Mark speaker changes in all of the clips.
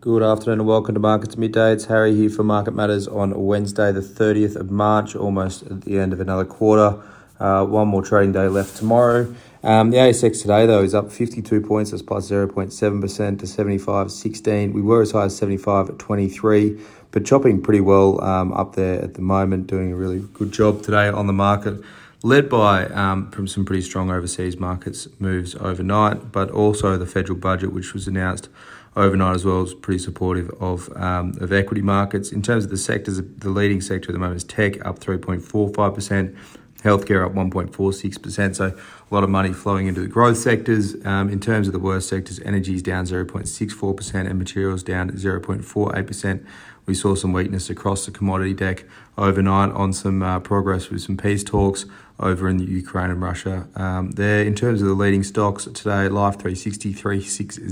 Speaker 1: Good afternoon and welcome to Markets Midday. It's Harry here for Market Matters on Wednesday, the 30th of March, almost at the end of another quarter. Uh, one more trading day left tomorrow. Um, the ASX today, though, is up 52 points, that's plus 0.7% to 75.16. We were as high as 75 at 23, but chopping pretty well um, up there at the moment, doing a really good job today on the market led by um, from some pretty strong overseas markets moves overnight, but also the federal budget, which was announced overnight as well, is pretty supportive of um, of equity markets. In terms of the sectors, the leading sector at the moment is tech, up 3.45%. Healthcare up 1.46%, so a lot of money flowing into the growth sectors. Um, in terms of the worst sectors, energy is down 0.64% and materials down 0.48%. We saw some weakness across the commodity deck overnight on some uh, progress with some peace talks over in the Ukraine and Russia. Um, there, in terms of the leading stocks today, Life 360 360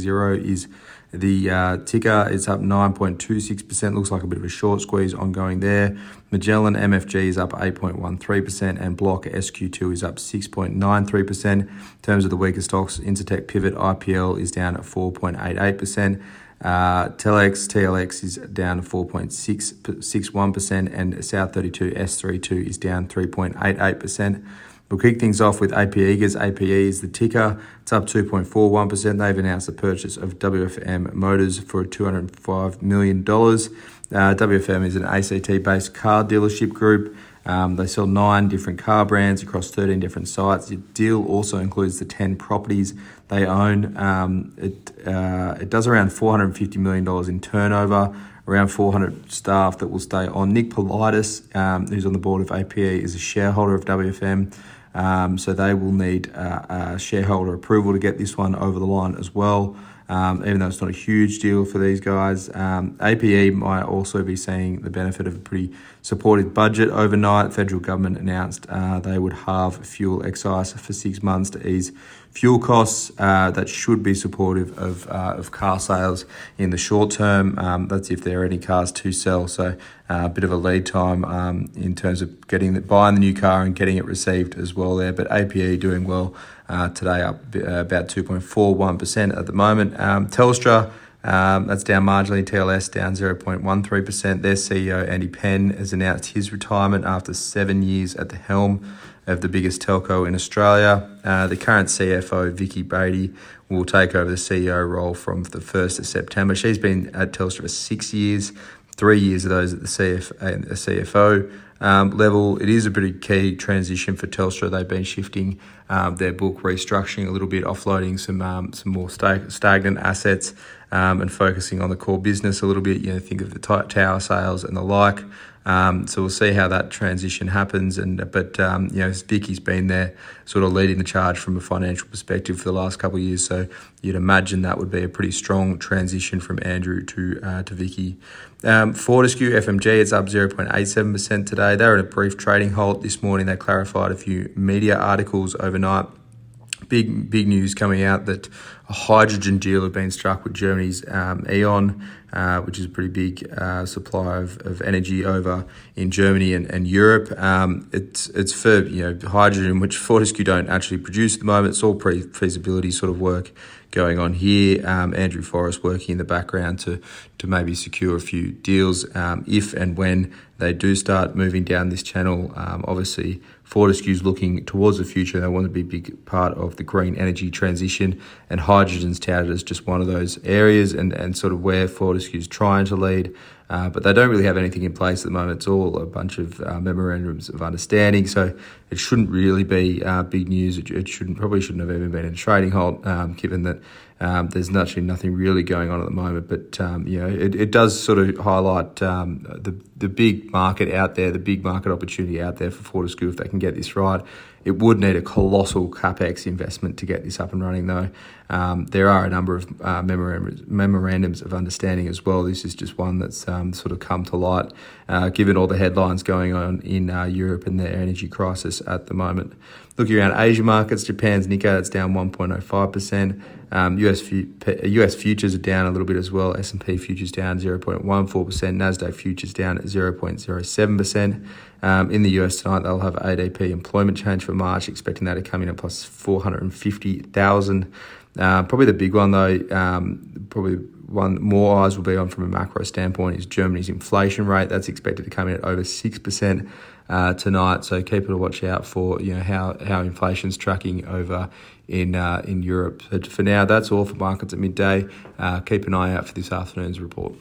Speaker 1: is the uh, ticker It's up 9.26%. Looks like a bit of a short squeeze ongoing there. Magellan MFG is up 8.13%, and Block SQ2 is up 6.93%. In terms of the weaker stocks, Incitec Pivot IPL is down at 4.88%. Uh, Telix TLX is down 4.61%, and South 32 S32 is down 3.88%. We'll kick things off with AP Eagers. APE is the ticker. It's up 2.41%. They've announced the purchase of WFM Motors for $205 million. Uh, WFM is an ACT based car dealership group. Um, they sell nine different car brands across 13 different sites. The deal also includes the 10 properties they own. Um, it, uh, it does around $450 million in turnover, around 400 staff that will stay on. Nick Politis, um, who's on the board of APE, is a shareholder of WFM. Um, so they will need uh, uh, shareholder approval to get this one over the line as well. Um, even though it's not a huge deal for these guys, um, APE might also be seeing the benefit of a pretty supportive budget overnight. Federal government announced uh, they would halve fuel excise for six months to ease fuel costs. Uh, that should be supportive of, uh, of car sales in the short term. Um, that's if there are any cars to sell. So uh, a bit of a lead time um, in terms of getting the, buying the new car and getting it received as well there. But APE doing well uh, today, up uh, about 2.41% at the moment. Um, Telstra. Um, that's down marginally. TLS down 0.13%. Their CEO, Andy Penn, has announced his retirement after seven years at the helm of the biggest telco in Australia. Uh, the current CFO, Vicky Brady, will take over the CEO role from the 1st of September. She's been at Telstra for six years, three years of those at the, CF, the CFO um, level. It is a pretty key transition for Telstra. They've been shifting um, their book, restructuring a little bit, offloading some um, some more stag- stagnant assets, um, and focusing on the core business a little bit. You know, think of the tower sales and the like. Um, so we'll see how that transition happens. And but um, you know, Vicky's been there, sort of leading the charge from a financial perspective for the last couple of years. So you'd imagine that would be a pretty strong transition from Andrew to uh, to Vicky. Um, Fortescue FMG, it's up 0.87% today. They were in a brief trading halt this morning. They clarified a few media articles overnight big big news coming out that a hydrogen deal had been struck with Germany's um, E.ON, uh, which is a pretty big uh, supply of, of energy over in Germany and, and Europe. Um, it's it's for you know hydrogen, which Fortescue don't actually produce at the moment. It's all pre feasibility sort of work going on here. Um, Andrew Forrest working in the background to to maybe secure a few deals um, if and when they do start moving down this channel. Um, obviously, Fortescue's looking towards the future. They want to be a big part of the green energy transition, and hydrogen's touted as just one of those areas and, and sort of where Fortescue's trying to lead. Uh, but they don't really have anything in place at the moment. It's all a bunch of uh, memorandums of understanding. So it shouldn't really be uh, big news. It, it, shouldn't probably shouldn't have even been in trading halt, um, given that um, there's actually nothing really going on at the moment. But um, you know, it, it does sort of highlight um, the the big market out there, the big market opportunity out there for Fortescue if they can get this right. It would need a colossal capex investment to get this up and running, though. Um, there are a number of uh, memorandums of understanding as well. This is just one that's um, sort of come to light, uh, given all the headlines going on in uh, Europe and their energy crisis at the moment. Looking around Asia markets, Japan's Nikkei it's down 1.05%. Um, US US futures are down a little bit as well. S and P futures down 0.14%. Nasdaq futures down at 0.07%. Um, in the US tonight, they'll have ADP employment change for March, expecting that to come in at plus 450,000. Uh, probably the big one though, um, probably one more eyes will be on from a macro standpoint is Germany's inflation rate. That's expected to come in at over six percent uh, tonight. So keep it to watch out for you know how how inflation's tracking over in uh, in Europe. But for now, that's all for markets at midday. Uh, keep an eye out for this afternoon's report.